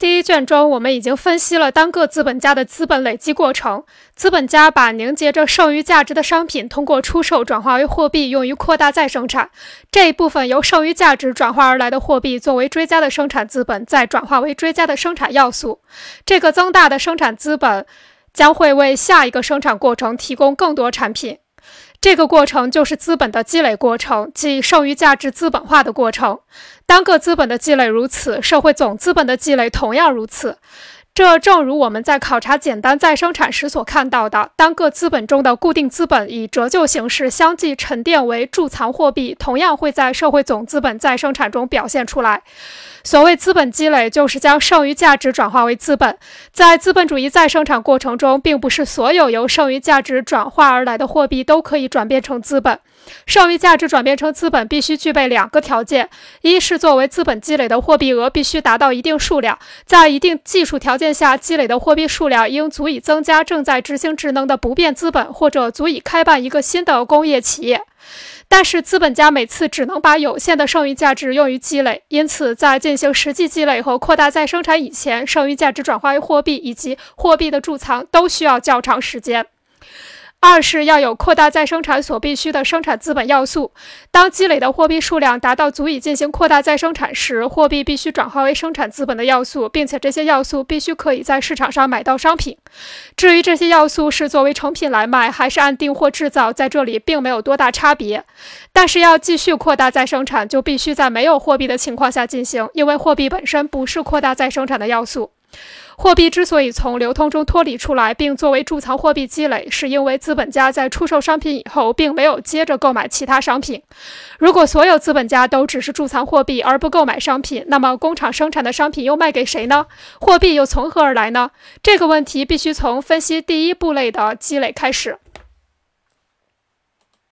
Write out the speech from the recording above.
第一卷中，我们已经分析了单个资本家的资本累积过程。资本家把凝结着剩余价值的商品通过出售转化为货币，用于扩大再生产。这一部分由剩余价值转化而来的货币作为追加的生产资本，再转化为追加的生产要素。这个增大的生产资本将会为下一个生产过程提供更多产品。这个过程就是资本的积累过程，即剩余价值资本化的过程。单个资本的积累如此，社会总资本的积累同样如此。这正如我们在考察简单再生产时所看到的，单个资本中的固定资本以折旧形式相继沉淀为贮藏货币，同样会在社会总资本再生产中表现出来。所谓资本积累，就是将剩余价值转化为资本。在资本主义再生产过程中，并不是所有由剩余价值转化而来的货币都可以转变成资本。剩余价值转变成资本必须具备两个条件：一是作为资本积累的货币额必须达到一定数量，在一定技术条件下积累的货币数量应足以增加正在执行职能的不变资本，或者足以开办一个新的工业企业。但是资本家每次只能把有限的剩余价值用于积累，因此在进行实际积累和扩大再生产以前，剩余价值转化为货币以及货币的贮藏都需要较长时间。二是要有扩大再生产所必需的生产资本要素。当积累的货币数量达到足以进行扩大再生产时，货币必须转化为生产资本的要素，并且这些要素必须可以在市场上买到商品。至于这些要素是作为成品来卖，还是按订货制造，在这里并没有多大差别。但是要继续扩大再生产，就必须在没有货币的情况下进行，因为货币本身不是扩大再生产的要素。货币之所以从流通中脱离出来，并作为贮藏货币积累，是因为资本家在出售商品以后，并没有接着购买其他商品。如果所有资本家都只是贮藏货币而不购买商品，那么工厂生产的商品又卖给谁呢？货币又从何而来呢？这个问题必须从分析第一步类的积累开始。